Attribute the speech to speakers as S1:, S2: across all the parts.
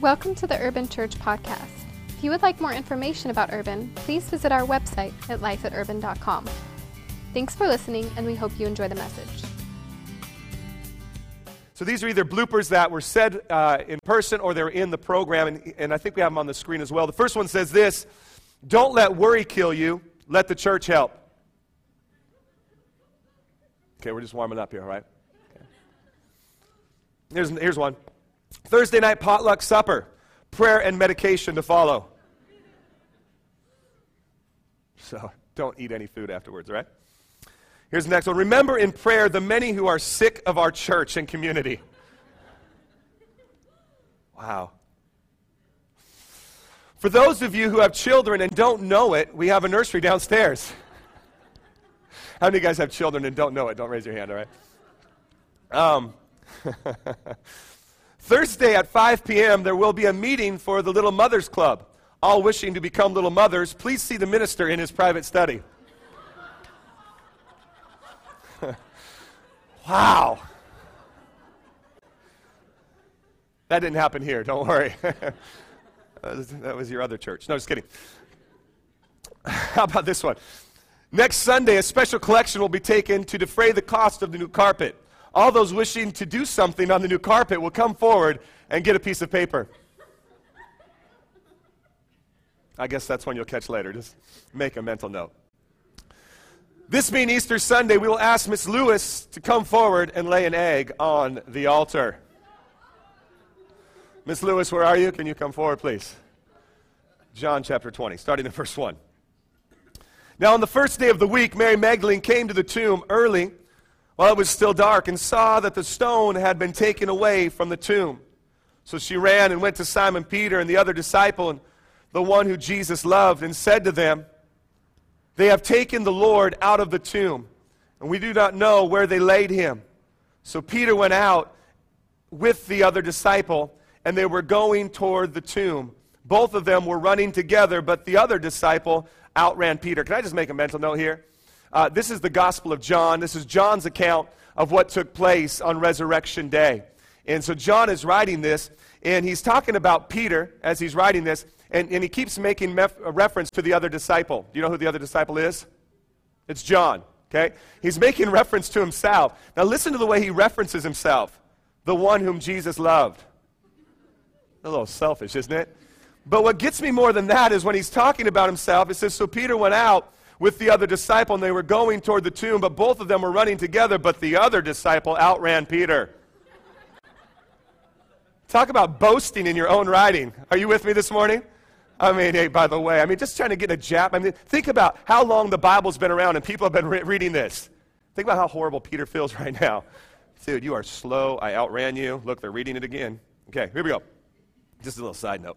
S1: Welcome to the Urban Church Podcast. If you would like more information about Urban, please visit our website at lifeaturban.com. Thanks for listening, and we hope you enjoy the message.
S2: So these are either bloopers that were said uh, in person or they're in the program, and, and I think we have them on the screen as well. The first one says this Don't let worry kill you, let the church help. Okay, we're just warming up here, all right? Okay. Here's, here's one Thursday night potluck supper, prayer and medication to follow. So don't eat any food afterwards, right? Here's the next one. Remember in prayer the many who are sick of our church and community. Wow. For those of you who have children and don't know it, we have a nursery downstairs. How many of you guys have children and don't know it? Don't raise your hand, all right? Um, Thursday at 5 p.m., there will be a meeting for the Little Mothers Club. All wishing to become little mothers, please see the minister in his private study. wow. That didn't happen here, don't worry. that was your other church. No, just kidding. How about this one? Next Sunday, a special collection will be taken to defray the cost of the new carpet. All those wishing to do something on the new carpet will come forward and get a piece of paper. I guess that's one you'll catch later. Just make a mental note. This being Easter Sunday, we will ask Miss Lewis to come forward and lay an egg on the altar. Miss Lewis, where are you? Can you come forward, please? John chapter 20, starting in verse 1. Now, on the first day of the week, Mary Magdalene came to the tomb early while it was still dark and saw that the stone had been taken away from the tomb. So she ran and went to Simon Peter and the other disciple, and the one who Jesus loved, and said to them, they have taken the Lord out of the tomb, and we do not know where they laid him. So Peter went out with the other disciple, and they were going toward the tomb. Both of them were running together, but the other disciple outran Peter. Can I just make a mental note here? Uh, this is the Gospel of John. This is John's account of what took place on Resurrection Day. And so John is writing this, and he's talking about Peter as he's writing this, and, and he keeps making mef- reference to the other disciple. Do you know who the other disciple is? It's John, okay? He's making reference to himself. Now listen to the way he references himself the one whom Jesus loved. A little selfish, isn't it? But what gets me more than that is when he's talking about himself, it says, So Peter went out with the other disciple, and they were going toward the tomb, but both of them were running together, but the other disciple outran Peter. Talk about boasting in your own writing. Are you with me this morning? I mean, hey, by the way, I mean, just trying to get a jab. I mean, think about how long the Bible's been around and people have been re- reading this. Think about how horrible Peter feels right now. Dude, you are slow. I outran you. Look, they're reading it again. Okay, here we go. Just a little side note.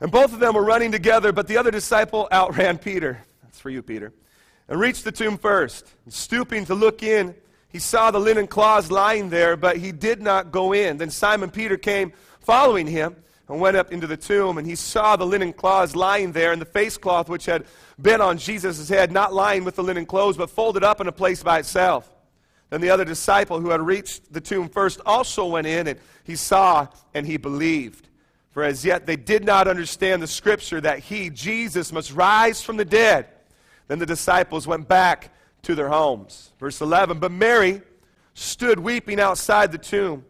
S2: And both of them were running together, but the other disciple outran Peter. That's for you, Peter. And reached the tomb first. And stooping to look in, he saw the linen cloths lying there, but he did not go in. Then Simon Peter came following him and went up into the tomb, and he saw the linen cloths lying there, and the face cloth which had been on Jesus' head, not lying with the linen clothes, but folded up in a place by itself. Then the other disciple who had reached the tomb first also went in, and he saw and he believed. For as yet they did not understand the scripture that he, Jesus, must rise from the dead. Then the disciples went back to their homes. Verse 11 But Mary stood weeping outside the tomb.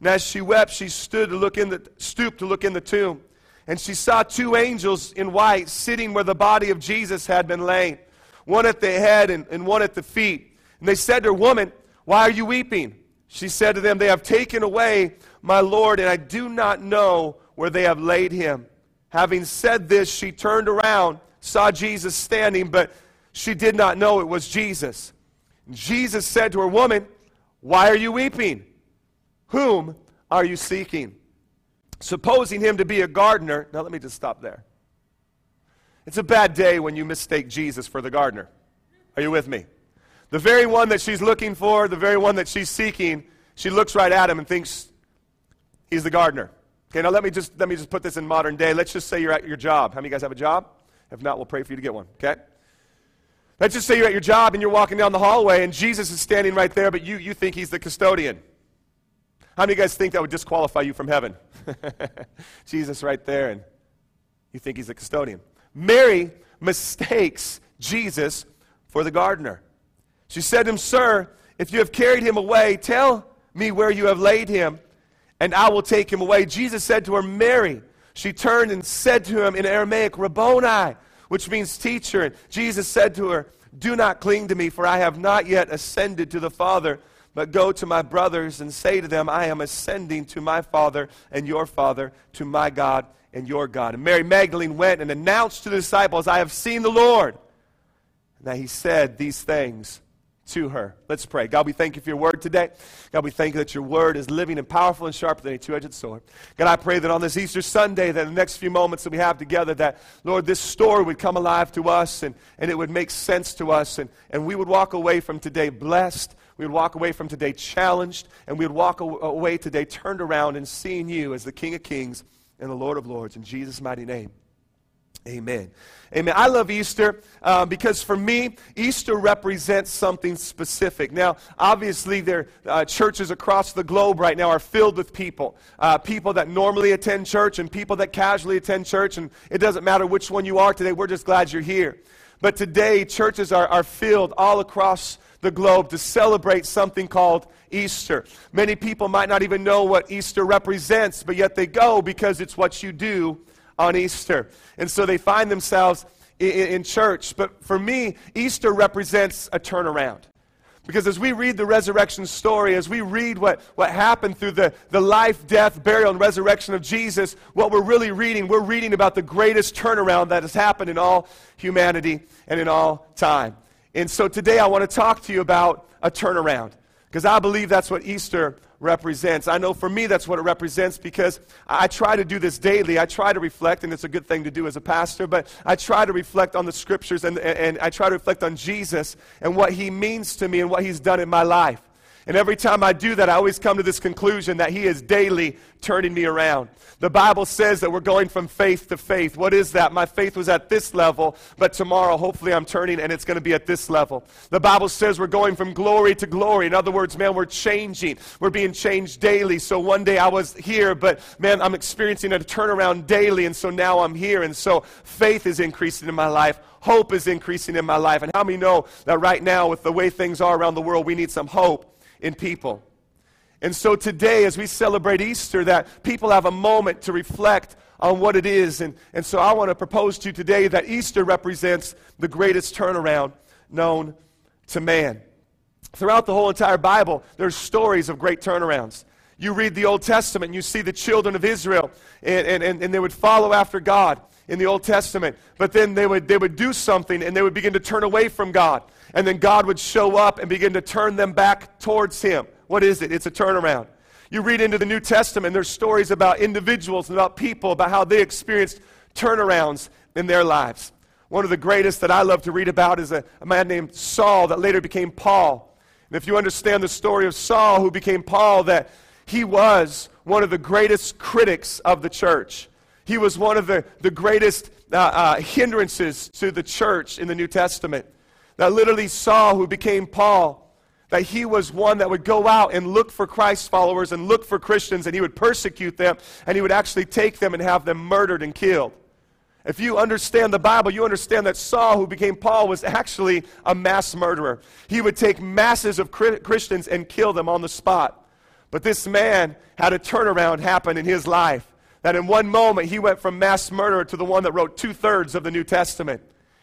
S2: And as she wept, she stood to look in the, stooped to look in the tomb. And she saw two angels in white sitting where the body of Jesus had been laid, one at the head and, and one at the feet. And they said to her, Woman, why are you weeping? She said to them, They have taken away my Lord, and I do not know where they have laid him. Having said this, she turned around, saw Jesus standing, but she did not know it was Jesus. Jesus said to her, Woman, why are you weeping? Whom are you seeking? Supposing him to be a gardener. Now, let me just stop there. It's a bad day when you mistake Jesus for the gardener. Are you with me? The very one that she's looking for, the very one that she's seeking, she looks right at him and thinks he's the gardener. Okay, now let me just let me just put this in modern day. Let's just say you're at your job. How many of you guys have a job? If not, we'll pray for you to get one. Okay? Let's just say you're at your job and you're walking down the hallway and Jesus is standing right there, but you, you think he's the custodian. How many of you guys think that would disqualify you from heaven? Jesus right there, and you think he's a custodian. Mary mistakes Jesus for the gardener. She said to him, Sir, if you have carried him away, tell me where you have laid him, and I will take him away. Jesus said to her, Mary. She turned and said to him in Aramaic, Rabboni, which means teacher. And Jesus said to her, Do not cling to me, for I have not yet ascended to the Father, but go to my brothers and say to them, I am ascending to my Father and your Father, to my God and your God. And Mary Magdalene went and announced to the disciples, I have seen the Lord. And that he said these things to her. Let's pray. God, we thank you for your word today. God, we thank you that your word is living and powerful and sharper than a two-edged sword. God, I pray that on this Easter Sunday, that the next few moments that we have together, that, Lord, this story would come alive to us and, and it would make sense to us and, and we would walk away from today blessed. We would walk away from today challenged and we would walk away today turned around and seeing you as the King of Kings and the Lord of Lords. In Jesus' mighty name. Amen. Amen. I love Easter uh, because for me, Easter represents something specific. Now, obviously, there uh, churches across the globe right now are filled with people, uh, people that normally attend church and people that casually attend church. And it doesn't matter which one you are today. We're just glad you're here. But today, churches are, are filled all across the globe to celebrate something called Easter. Many people might not even know what Easter represents, but yet they go because it's what you do on Easter. And so they find themselves in, in church. But for me, Easter represents a turnaround. Because as we read the resurrection story, as we read what, what happened through the, the life, death, burial, and resurrection of Jesus, what we're really reading, we're reading about the greatest turnaround that has happened in all humanity and in all time. And so today I want to talk to you about a turnaround. Because I believe that's what Easter represents. I know for me that's what it represents because I try to do this daily. I try to reflect, and it's a good thing to do as a pastor, but I try to reflect on the scriptures and, and, I try to reflect on Jesus and what he means to me and what he's done in my life. And every time I do that, I always come to this conclusion that He is daily turning me around. The Bible says that we're going from faith to faith. What is that? My faith was at this level, but tomorrow, hopefully, I'm turning and it's going to be at this level. The Bible says we're going from glory to glory. In other words, man, we're changing. We're being changed daily. So one day I was here, but man, I'm experiencing a turnaround daily, and so now I'm here. And so faith is increasing in my life hope is increasing in my life. And how many know that right now, with the way things are around the world, we need some hope in people. And so today, as we celebrate Easter, that people have a moment to reflect on what it is. And, and so I want to propose to you today that Easter represents the greatest turnaround known to man. Throughout the whole entire Bible, there's stories of great turnarounds. You read the Old Testament, and you see the children of Israel, and, and, and they would follow after God in the Old Testament. But then they would, they would do something, and they would begin to turn away from God and then God would show up and begin to turn them back towards Him. What is it? It's a turnaround. You read into the New Testament, there's stories about individuals and about people, about how they experienced turnarounds in their lives. One of the greatest that I love to read about is a, a man named Saul that later became Paul. And if you understand the story of Saul, who became Paul, that he was one of the greatest critics of the church. He was one of the, the greatest uh, uh, hindrances to the church in the New Testament that literally Saul, who became Paul, that he was one that would go out and look for Christ followers and look for Christians, and he would persecute them, and he would actually take them and have them murdered and killed. If you understand the Bible, you understand that Saul, who became Paul, was actually a mass murderer. He would take masses of Christians and kill them on the spot. But this man had a turnaround happen in his life. That in one moment he went from mass murderer to the one that wrote two thirds of the New Testament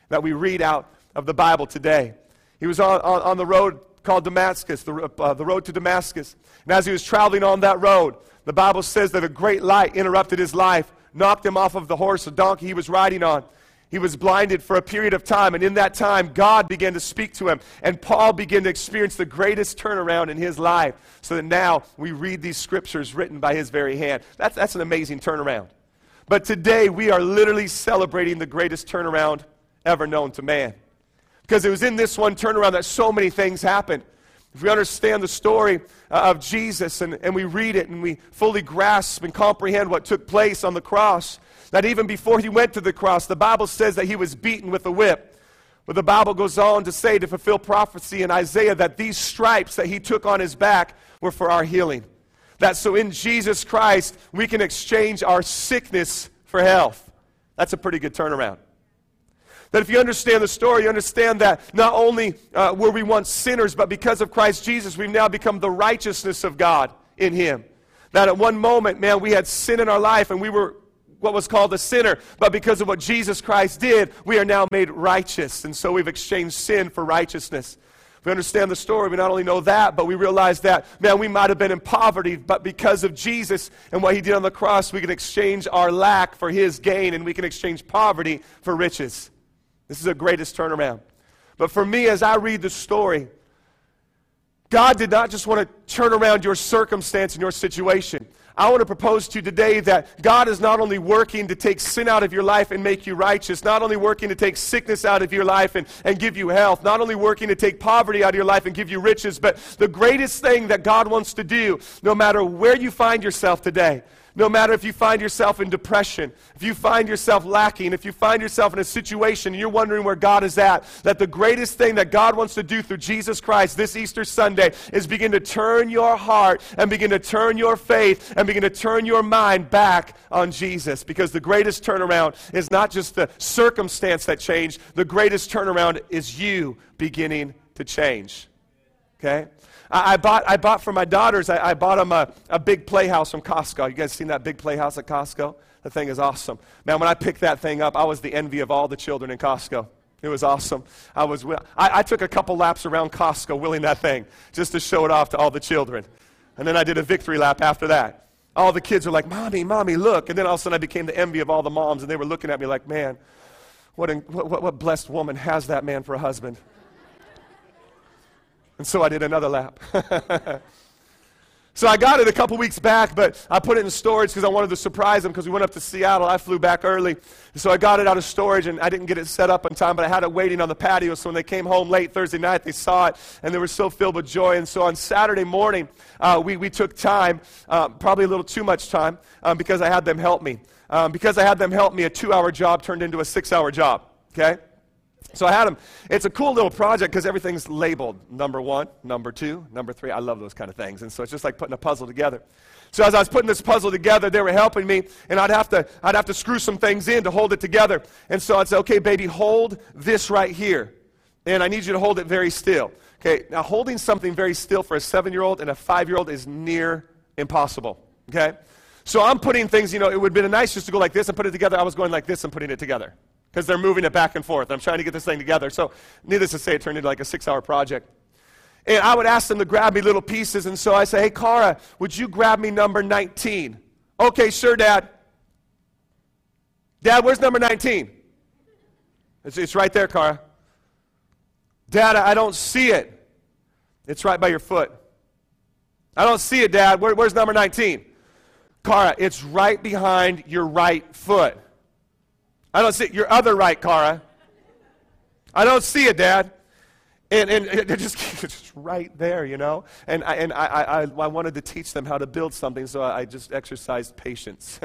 S2: that we read out of the Bible today. He was on, on, on the road called Damascus, the, uh, the road to Damascus. And as he was traveling on that road, the Bible says that a great light interrupted his life, knocked him off of the horse or donkey he was riding on. He was blinded for a period of time, and in that time, God began to speak to him. And Paul began to experience the greatest turnaround in his life, so that now we read these scriptures written by his very hand. That's, that's an amazing turnaround. But today, we are literally celebrating the greatest turnaround ever known to man. Because it was in this one turnaround that so many things happened. If we understand the story uh, of Jesus and, and we read it and we fully grasp and comprehend what took place on the cross, that even before he went to the cross, the Bible says that he was beaten with a whip. But the Bible goes on to say, to fulfill prophecy in Isaiah, that these stripes that he took on his back were for our healing. That so in Jesus Christ, we can exchange our sickness for health. That's a pretty good turnaround. That if you understand the story, you understand that not only uh, were we once sinners, but because of Christ Jesus, we've now become the righteousness of God in Him. That at one moment, man, we had sin in our life and we were what was called a sinner, but because of what Jesus Christ did, we are now made righteous. And so we've exchanged sin for righteousness. If we understand the story, we not only know that, but we realize that, man, we might have been in poverty, but because of Jesus and what he did on the cross, we can exchange our lack for his gain, and we can exchange poverty for riches. This is the greatest turnaround. But for me, as I read the story, God did not just want to turn around your circumstance and your situation. I want to propose to you today that God is not only working to take sin out of your life and make you righteous, not only working to take sickness out of your life and, and give you health, not only working to take poverty out of your life and give you riches, but the greatest thing that God wants to do, no matter where you find yourself today, no matter if you find yourself in depression, if you find yourself lacking, if you find yourself in a situation and you're wondering where God is at, that the greatest thing that God wants to do through Jesus Christ this Easter Sunday is begin to turn your heart and begin to turn your faith and begin to turn your mind back on Jesus. Because the greatest turnaround is not just the circumstance that changed, the greatest turnaround is you beginning to change. Okay? I, I, bought, I bought for my daughters, I, I bought them a, a big playhouse from Costco. You guys seen that big playhouse at Costco? The thing is awesome. Man, when I picked that thing up, I was the envy of all the children in Costco. It was awesome. I, was, I, I took a couple laps around Costco wheeling that thing just to show it off to all the children. And then I did a victory lap after that. All the kids were like, Mommy, Mommy, look. And then all of a sudden I became the envy of all the moms, and they were looking at me like, Man, what, what, what blessed woman has that man for a husband? And so I did another lap. so I got it a couple weeks back, but I put it in storage because I wanted to surprise them because we went up to Seattle. I flew back early. So I got it out of storage and I didn't get it set up in time, but I had it waiting on the patio. So when they came home late Thursday night, they saw it and they were so filled with joy. And so on Saturday morning, uh, we, we took time, uh, probably a little too much time, um, because I had them help me. Um, because I had them help me, a two hour job turned into a six hour job. Okay? So I had them. It's a cool little project because everything's labeled number one, number two, number three. I love those kind of things. And so it's just like putting a puzzle together. So as I was putting this puzzle together, they were helping me, and I'd have to, I'd have to screw some things in to hold it together. And so I'd say, okay, baby, hold this right here. And I need you to hold it very still. Okay, now holding something very still for a seven year old and a five year old is near impossible. Okay? So I'm putting things, you know, it would have been nice just to go like this and put it together. I was going like this and putting it together because they're moving it back and forth. I'm trying to get this thing together. So, needless to say, it turned into like a six hour project. And I would ask them to grab me little pieces. And so I say, Hey, Cara, would you grab me number 19? Okay, sure, Dad. Dad, where's number 19? It's, it's right there, Cara. Dad, I don't see it. It's right by your foot. I don't see it, Dad. Where, where's number 19? Cara, it's right behind your right foot. I don't see your other right, Cara. I don't see it, Dad. And, and it just, just right there, you know? And, I, and I, I, I wanted to teach them how to build something, so I just exercised patience.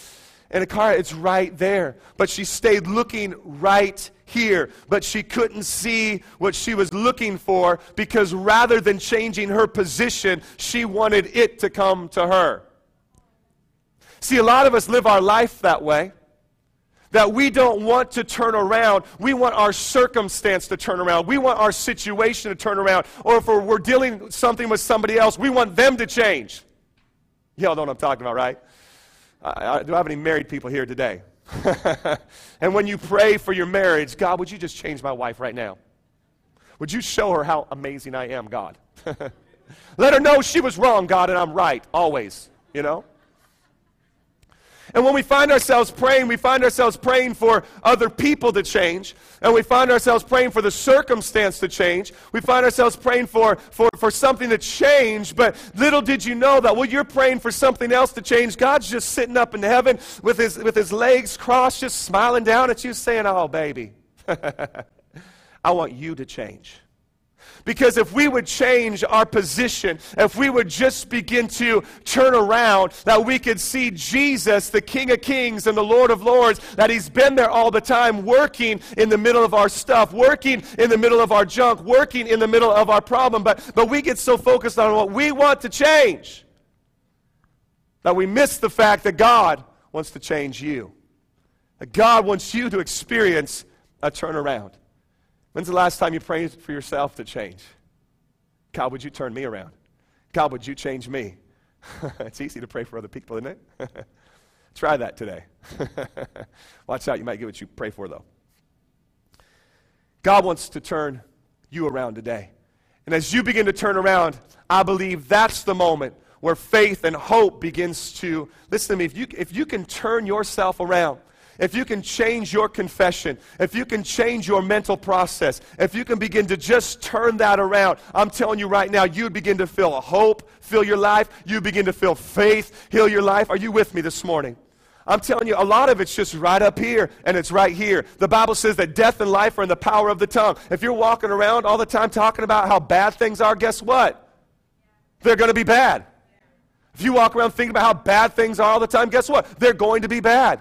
S2: and Cara, it's right there. But she stayed looking right here. But she couldn't see what she was looking for because rather than changing her position, she wanted it to come to her. See, a lot of us live our life that way that we don't want to turn around. We want our circumstance to turn around. We want our situation to turn around. Or if we're, dealing something with somebody else, we want them to change. Y'all know what I'm talking about, right? I, I, do I have any married people here today? and when you pray for your marriage, God, would you just change my wife right now? Would you show her how amazing I am, God? Let her know she was wrong, God, and I'm right, always, you know? And when we find ourselves praying, we find ourselves praying for other people to change. And we find ourselves praying for the circumstance to change. We find ourselves praying for, for, for something to change. But little did you know that while you're praying for something else to change, God's just sitting up in heaven with his, with his legs crossed, just smiling down at you, saying, Oh, baby, I want you to change. Because if we would change our position, if we would just begin to turn around, that we could see Jesus, the King of Kings and the Lord of Lords, that He's been there all the time, working in the middle of our stuff, working in the middle of our junk, working in the middle of our problem. But, but we get so focused on what we want to change. That we miss the fact that God wants to change you. That God wants you to experience a turnaround. When's the last time you prayed for yourself to change? God, would you turn me around? God, would you change me? it's easy to pray for other people, isn't it? Try that today. Watch out, you might get what you pray for, though. God wants to turn you around today. And as you begin to turn around, I believe that's the moment where faith and hope begins to listen to me if you, if you can turn yourself around if you can change your confession, if you can change your mental process, if you can begin to just turn that around, I'm telling you right now, you begin to feel a hope, fill your life. You begin to feel faith, heal your life. Are you with me this morning? I'm telling you, a lot of it's just right up here and it's right here. The Bible says that death and life are in the power of the tongue. If you're walking around all the time talking about how bad things are, guess what? They're going to be bad. If you walk around thinking about how bad things are all the time, guess what? They're going to be bad.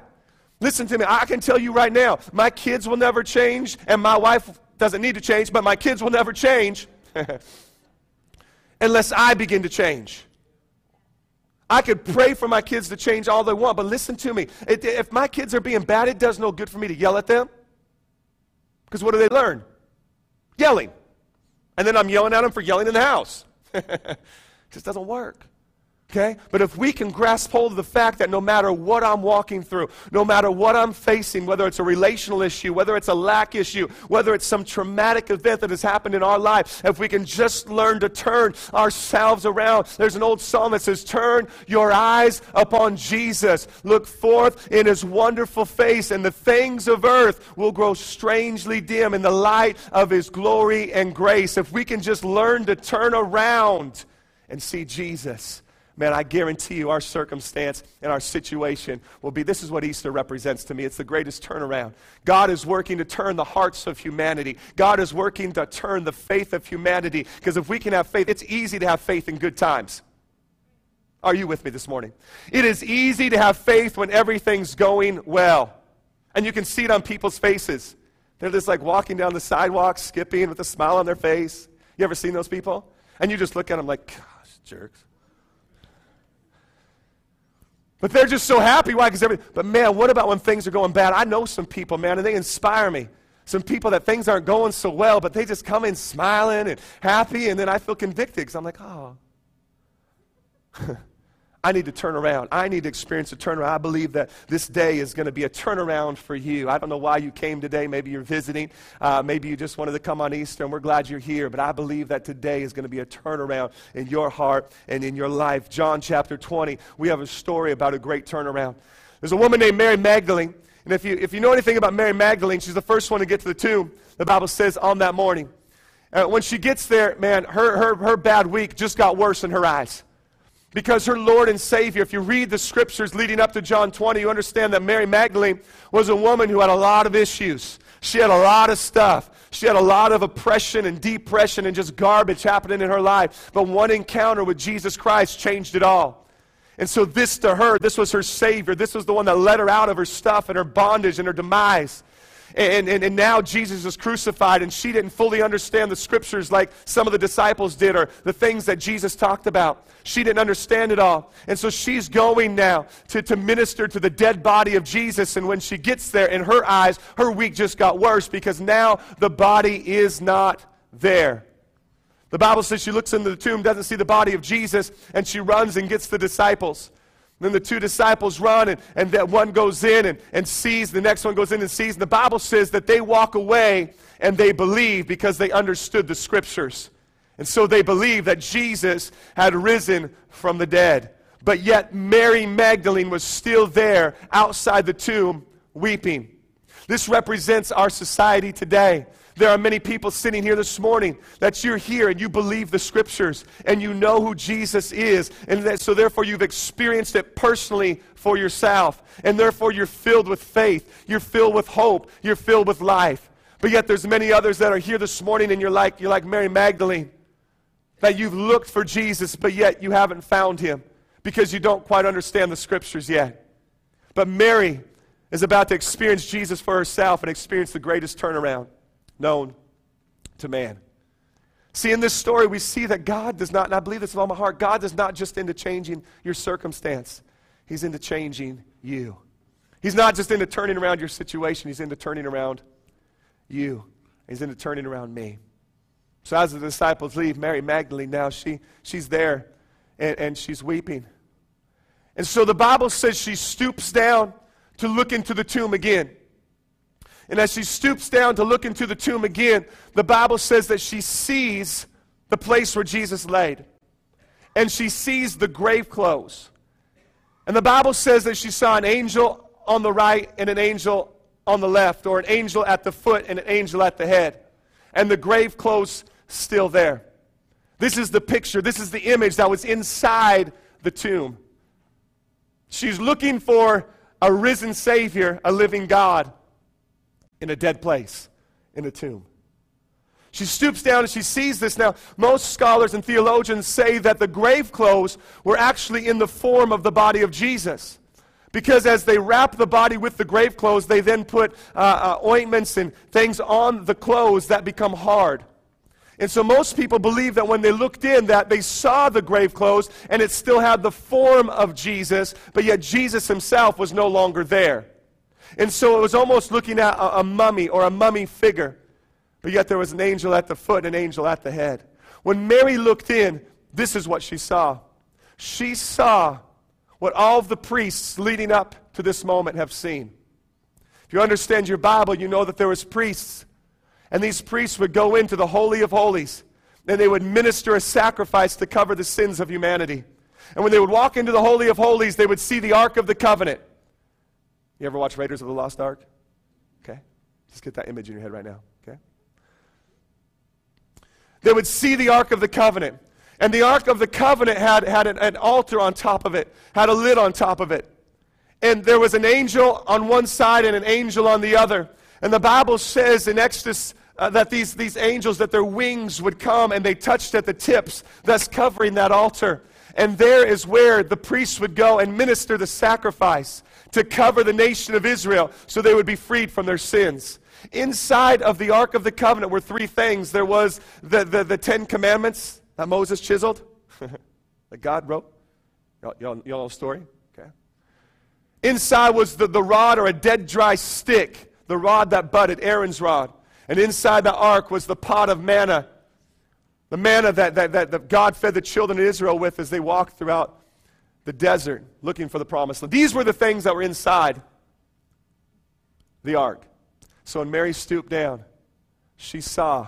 S2: Listen to me. I can tell you right now, my kids will never change, and my wife doesn't need to change, but my kids will never change unless I begin to change. I could pray for my kids to change all they want, but listen to me. if my kids are being bad, it does no good for me to yell at them. Because what do they learn? Yelling. And then I'm yelling at them for yelling in the house. it just doesn't work. Okay? But if we can grasp hold of the fact that no matter what I'm walking through, no matter what I'm facing, whether it's a relational issue, whether it's a lack issue, whether it's some traumatic event that has happened in our life, if we can just learn to turn ourselves around. There's an old psalm that says, Turn your eyes upon Jesus. Look forth in his wonderful face, and the things of earth will grow strangely dim in the light of his glory and grace. If we can just learn to turn around and see Jesus man, I guarantee you our circumstance and our situation will be this is what Easter represents to me. It's the greatest turnaround. God is working to turn the hearts of humanity, God is working to turn the faith of humanity. Because if we can have faith, it's easy to have faith in good times. Are you with me this morning? It is easy to have faith when everything's going well. And you can see it on people's faces. They're just like walking down the sidewalk, skipping with a smile on their face. You ever seen those people? And you just look at them like, gosh, jerks. But they're just so happy. Why? Because everything. but man, what about when things are going bad? I know some people, man, and they inspire me. Some people that things aren't going so well, but they just come in smiling and happy, and then I feel convicted because I'm like, oh. I need to turn around. I need to experience a turnaround. I believe that this day is going to be a turnaround for you. I don't know why you came today. Maybe you're visiting. Uh, maybe you just wanted to come on Easter, and we're glad you're here. But I believe that today is going to be a turnaround in your heart and in your life. John chapter 20, we have a story about a great turnaround. There's a woman named Mary Magdalene. And if you, if you know anything about Mary Magdalene, she's the first one to get to the tomb, the Bible says, on that morning. Uh, when she gets there, man, her, her, her bad week just got worse in her eyes. Because her Lord and Savior, if you read the scriptures leading up to John 20, you understand that Mary Magdalene was a woman who had a lot of issues. She had a lot of stuff. She had a lot of oppression and depression and just garbage happening in her life. But one encounter with Jesus Christ changed it all. And so, this to her, this was her Savior. This was the one that led her out of her stuff and her bondage and her demise. And, and, and now Jesus is crucified, and she didn't fully understand the scriptures like some of the disciples did, or the things that Jesus talked about. She didn't understand it all. And so she's going now to, to minister to the dead body of Jesus. And when she gets there, in her eyes, her week just got worse because now the body is not there. The Bible says she looks into the tomb, doesn't see the body of Jesus, and she runs and gets the disciples. Then the two disciples run, and, and that one goes in and, and sees, the next one goes in and sees. And the Bible says that they walk away and they believe because they understood the scriptures. And so they believed that Jesus had risen from the dead. But yet Mary Magdalene was still there outside the tomb weeping. This represents our society today. There are many people sitting here this morning that you're here and you believe the scriptures and you know who Jesus is. And that, so, therefore, you've experienced it personally for yourself. And therefore, you're filled with faith. You're filled with hope. You're filled with life. But yet, there's many others that are here this morning and you're like, you're like Mary Magdalene. That you've looked for Jesus, but yet you haven't found him because you don't quite understand the scriptures yet. But Mary is about to experience Jesus for herself and experience the greatest turnaround known to man. See, in this story, we see that God does not, and I believe this with all my heart, God is not just into changing your circumstance. He's into changing you. He's not just into turning around your situation, He's into turning around you. He's into turning around me. So as the disciples leave, Mary Magdalene now, she, she's there and, and she's weeping. And so the Bible says she stoops down to look into the tomb again. And as she stoops down to look into the tomb again, the Bible says that she sees the place where Jesus laid. And she sees the grave clothes. And the Bible says that she saw an angel on the right and an angel on the left, or an angel at the foot and an angel at the head. And the grave clothes still there. This is the picture, this is the image that was inside the tomb. She's looking for a risen Savior, a living God, in a dead place, in a tomb. She stoops down and she sees this. Now, most scholars and theologians say that the grave clothes were actually in the form of the body of Jesus. Because as they wrap the body with the grave clothes, they then put uh, uh, ointments and things on the clothes that become hard. And so most people believe that when they looked in that they saw the grave clothes and it still had the form of Jesus, but yet Jesus himself was no longer there. And so it was almost looking at a, a mummy or a mummy figure. But yet there was an angel at the foot and an angel at the head. When Mary looked in, this is what she saw. She saw what all of the priests leading up to this moment have seen. If you understand your Bible, you know that there was priests and these priests would go into the Holy of Holies and they would minister a sacrifice to cover the sins of humanity. And when they would walk into the Holy of Holies, they would see the Ark of the Covenant. You ever watch Raiders of the Lost Ark? Okay. Just get that image in your head right now. Okay. They would see the Ark of the Covenant. And the Ark of the Covenant had, had an, an altar on top of it, had a lid on top of it. And there was an angel on one side and an angel on the other. And the Bible says in Exodus uh, that these, these angels, that their wings would come and they touched at the tips, thus covering that altar. And there is where the priests would go and minister the sacrifice to cover the nation of Israel so they would be freed from their sins. Inside of the Ark of the Covenant were three things. There was the, the, the Ten Commandments that Moses chiseled, that God wrote. Y'all, y'all, y'all know the story? Okay. Inside was the, the rod or a dead dry stick, the rod that budded, Aaron's rod. And inside the ark was the pot of manna, the manna that, that, that, that God fed the children of Israel with as they walked throughout the desert looking for the promised land. These were the things that were inside the ark. So when Mary stooped down, she saw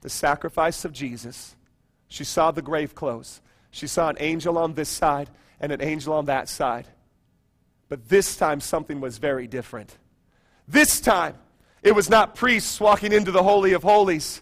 S2: the sacrifice of Jesus. She saw the grave clothes. She saw an angel on this side and an angel on that side. But this time, something was very different. This time, it was not priests walking into the Holy of Holies,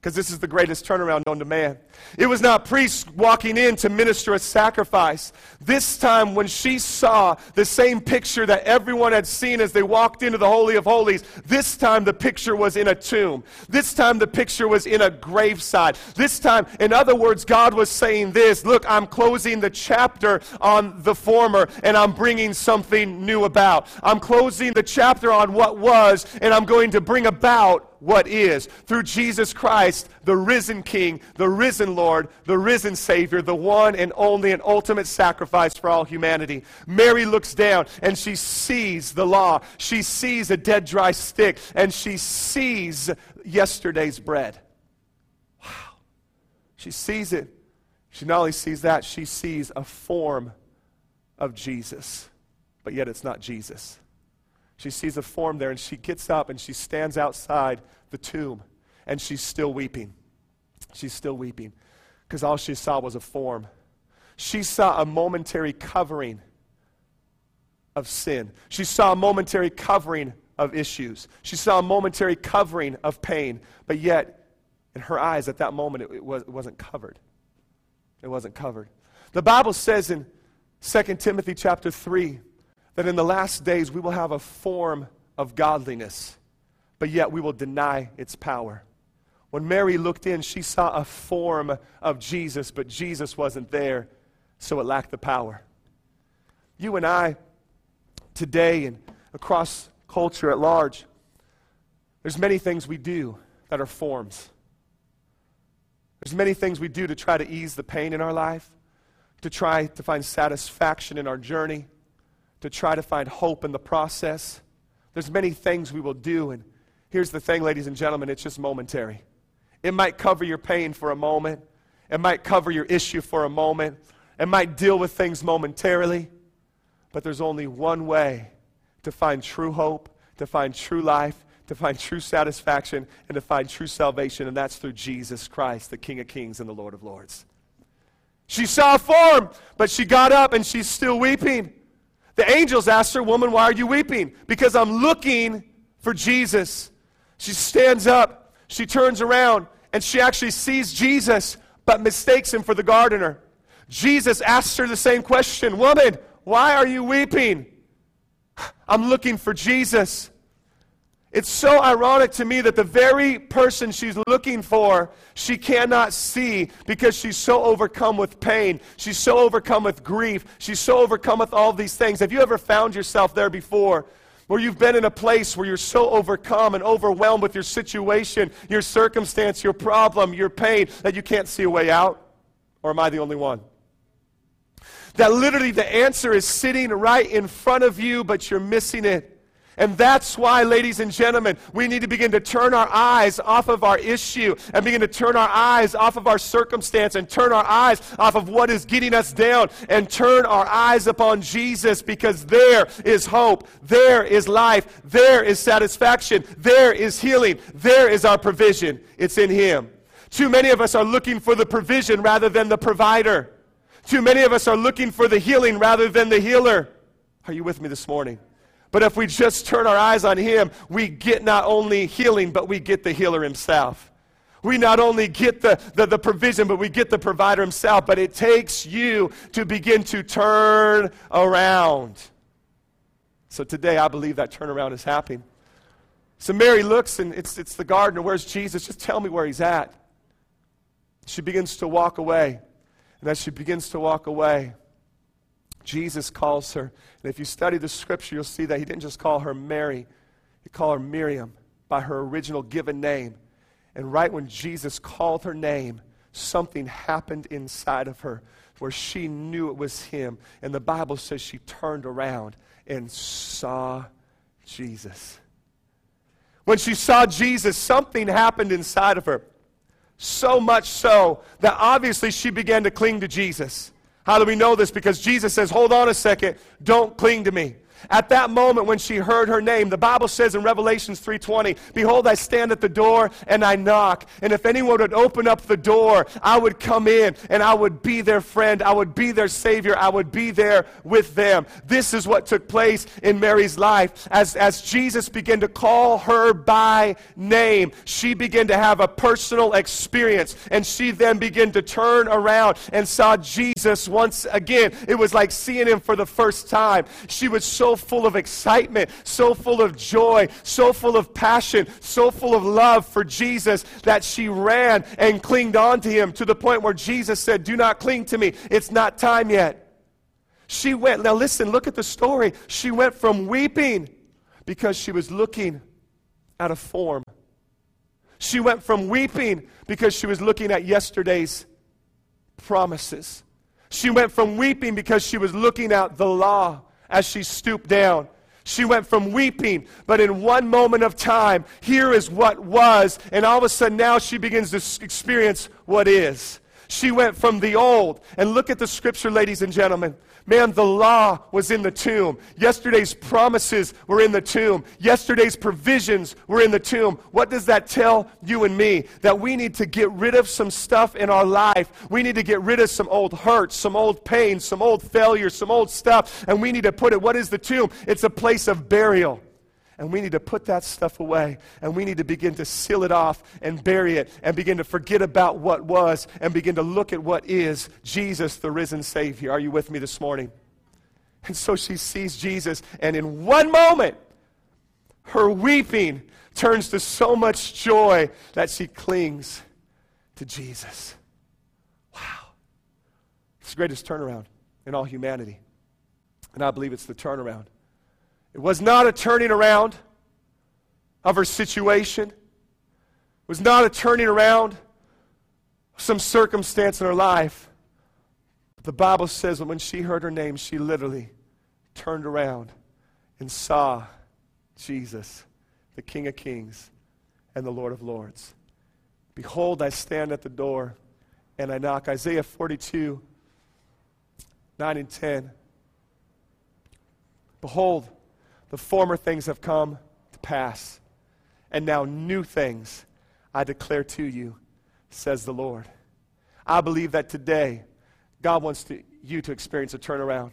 S2: because this is the greatest turnaround known to man. It was not priests walking in to minister a sacrifice. This time, when she saw the same picture that everyone had seen as they walked into the Holy of Holies, this time the picture was in a tomb. This time the picture was in a graveside. This time, in other words, God was saying this Look, I'm closing the chapter on the former, and I'm bringing something new about. I'm closing the chapter on what was, and I'm going to bring about what is. Through Jesus Christ, the risen King, the risen Lord, the risen Savior, the one and only and ultimate sacrifice for all humanity. Mary looks down and she sees the law. She sees a dead, dry stick, and she sees yesterday's bread. Wow. She sees it. She not only sees that, she sees a form of Jesus, but yet it's not Jesus. She sees a form there and she gets up and she stands outside the tomb and she's still weeping. She's still weeping because all she saw was a form. She saw a momentary covering of sin. She saw a momentary covering of issues. She saw a momentary covering of pain. But yet, in her eyes at that moment, it, it, was, it wasn't covered. It wasn't covered. The Bible says in 2 Timothy chapter 3 that in the last days we will have a form of godliness, but yet we will deny its power. When Mary looked in, she saw a form of Jesus, but Jesus wasn't there, so it lacked the power. You and I, today and across culture at large, there's many things we do that are forms. There's many things we do to try to ease the pain in our life, to try to find satisfaction in our journey. to try to find hope in the process. There's many things we will do, and here's the thing, ladies and gentlemen, it's just momentary. It might cover your pain for a moment, it might cover your issue for a moment, it might deal with things momentarily, but there's only one way to find true hope, to find true life, to find true satisfaction, and to find true salvation, and that's through Jesus Christ, the King of Kings and the Lord of Lords. She saw a form, but she got up and she's still weeping. The angels asked her, Woman, why are you weeping? Because I'm looking for Jesus. She stands up, she turns around, and she actually sees Jesus, but mistakes him for the gardener. Jesus asks her the same question Woman, why are you weeping? I'm looking for Jesus. It's so ironic to me that the very person she's looking for, she cannot see because she's so overcome with pain. She's so overcome with grief. She's so overcome with all these things. Have you ever found yourself there before? Where you've been in a place where you're so overcome and overwhelmed with your situation, your circumstance, your problem, your pain, that you can't see a way out? Or am I the only one? That literally the answer is sitting right in front of you, but you're missing it. And that's why, ladies and gentlemen, we need to begin to turn our eyes off of our issue and begin to turn our eyes off of our circumstance and turn our eyes off of what is getting us down and turn our eyes upon Jesus because there is hope, there is life, there is satisfaction, there is healing, there is our provision. It's in Him. Too many of us are looking for the provision rather than the provider. Too many of us are looking for the healing rather than the healer. Are you with me this morning? But if we just turn our eyes on Him, we get not only healing, but we get the healer Himself. We not only get the, the, the, provision, but we get the provider Himself. But it takes you to begin to turn around. So today, I believe that turnaround is happening. So Mary looks, and it's, it's the gardener. Where's Jesus? Just tell me where he's at. She begins to walk away. And as she begins to walk away, Jesus calls her. And if you study the scripture, you'll see that he didn't just call her Mary, he called her Miriam by her original given name. And right when Jesus called her name, something happened inside of her where she knew it was him. And the Bible says she turned around and saw Jesus. When she saw Jesus, something happened inside of her. So much so that obviously she began to cling to Jesus. How do we know this? Because Jesus says, Hold on a second, don't cling to me. At that moment when she heard her name, the Bible says in Revelations 3:20, "Behold, I stand at the door and I knock, and if anyone would open up the door, I would come in and I would be their friend, I would be their savior, I would be there with them." This is what took place in Mary's life as as Jesus began to call her by name. She began to have a personal experience and she then began to turn around and saw Jesus once again. It was like seeing him for the first time. She was so full of excitement, so full of joy, so full of passion, so full of love for Jesus that she ran and clinged on to him to the point where Jesus said, Do not cling to me. It's not time yet. She went, now listen, look at the story. She went from weeping because she was looking at a form. She went from weeping because she was looking at yesterday's promises. She went from weeping because she was looking at the law as she stooped down. She went from weeping, but in one moment of time, here is what was, and all of a sudden now she begins to experience what is. She went from the old, and look at the scripture, ladies and gentlemen. Man, the law was in the tomb. Yesterday's promises were in the tomb. Yesterday's provisions were in the tomb. What does that tell you and me? That we need to get rid of some stuff in our life. We need to get rid of some old hurts, some old pain, some old failures, some old stuff, and we need to put it. What is the tomb? It's a place of burial. And we need to put that stuff away. And we need to begin to seal it off and bury it and begin to forget about what was and begin to look at what is Jesus, the risen Savior. Are you with me this morning? And so she sees Jesus, and in one moment, her weeping turns to so much joy that she clings to Jesus. Wow. It's the greatest turnaround in all humanity. And I believe it's the turnaround it was not a turning around of her situation. It was not a turning around of some circumstance in her life. But the Bible says that when she heard her name, she literally turned around and saw Jesus, the King of Kings and the Lord of Lords. Behold, I stand at the door and I knock. Isaiah 42, 9 and 10. Behold, the former things have come to pass, and now new things I declare to you, says the Lord. I believe that today God wants to, you to experience a turnaround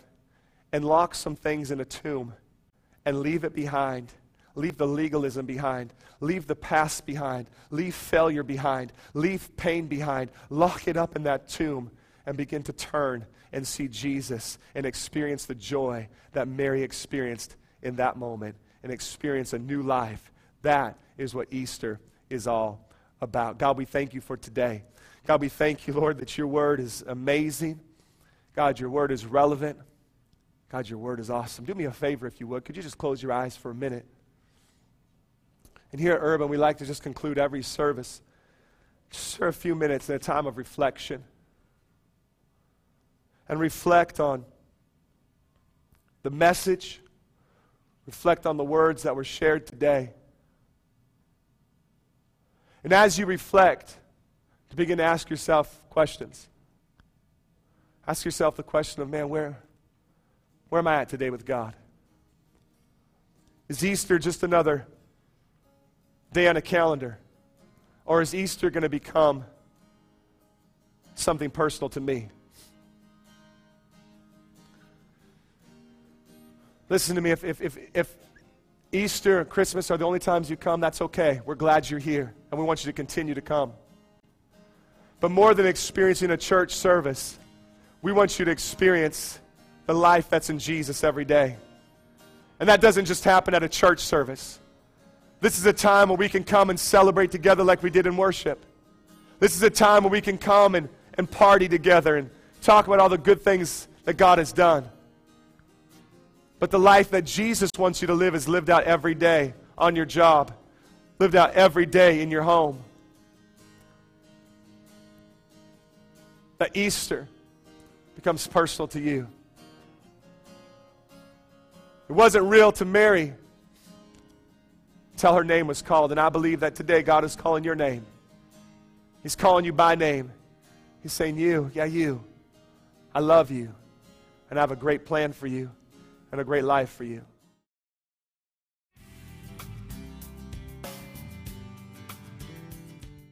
S2: and lock some things in a tomb and leave it behind. Leave the legalism behind. Leave the past behind. Leave failure behind. Leave pain behind. Lock it up in that tomb and begin to turn and see Jesus and experience the joy that Mary experienced in that moment and experience a new life. That is what Easter is all about. God, we thank you for today. God, we thank you, Lord, that your word is amazing. God, your word is relevant. God, your word is awesome. Do me a favor, if you would. Could you just close your eyes for a minute? And here at Urban, we like to just conclude every service just for a few minutes in a time of reflection. And reflect on the message, reflect on the words that were shared today. And as you reflect, to begin to ask yourself questions. Ask yourself the question of, man, where, where am I at today with God? Is Easter just another day on a calendar? Or is Easter going to become something personal to me? Listen to me, if, if, if, if Easter and Christmas are the only times you come, that's okay. We're glad you're here, and we want you to continue to come. But more than experiencing a church service, we want you to experience the life that's in Jesus every day. And that doesn't just happen at a church service. This is a time where we can come and celebrate together like we did in worship. This is a time where we can come and, and party together and talk about all the good things that God has done. But the life that Jesus wants you to live is lived out every day on your job, lived out every day in your home. That Easter becomes personal to you. It wasn't real to Mary until her name was called. And I believe that today God is calling your name. He's calling you by name. He's saying, You, yeah, you. I love you. And I have a great plan for you and a great life for you.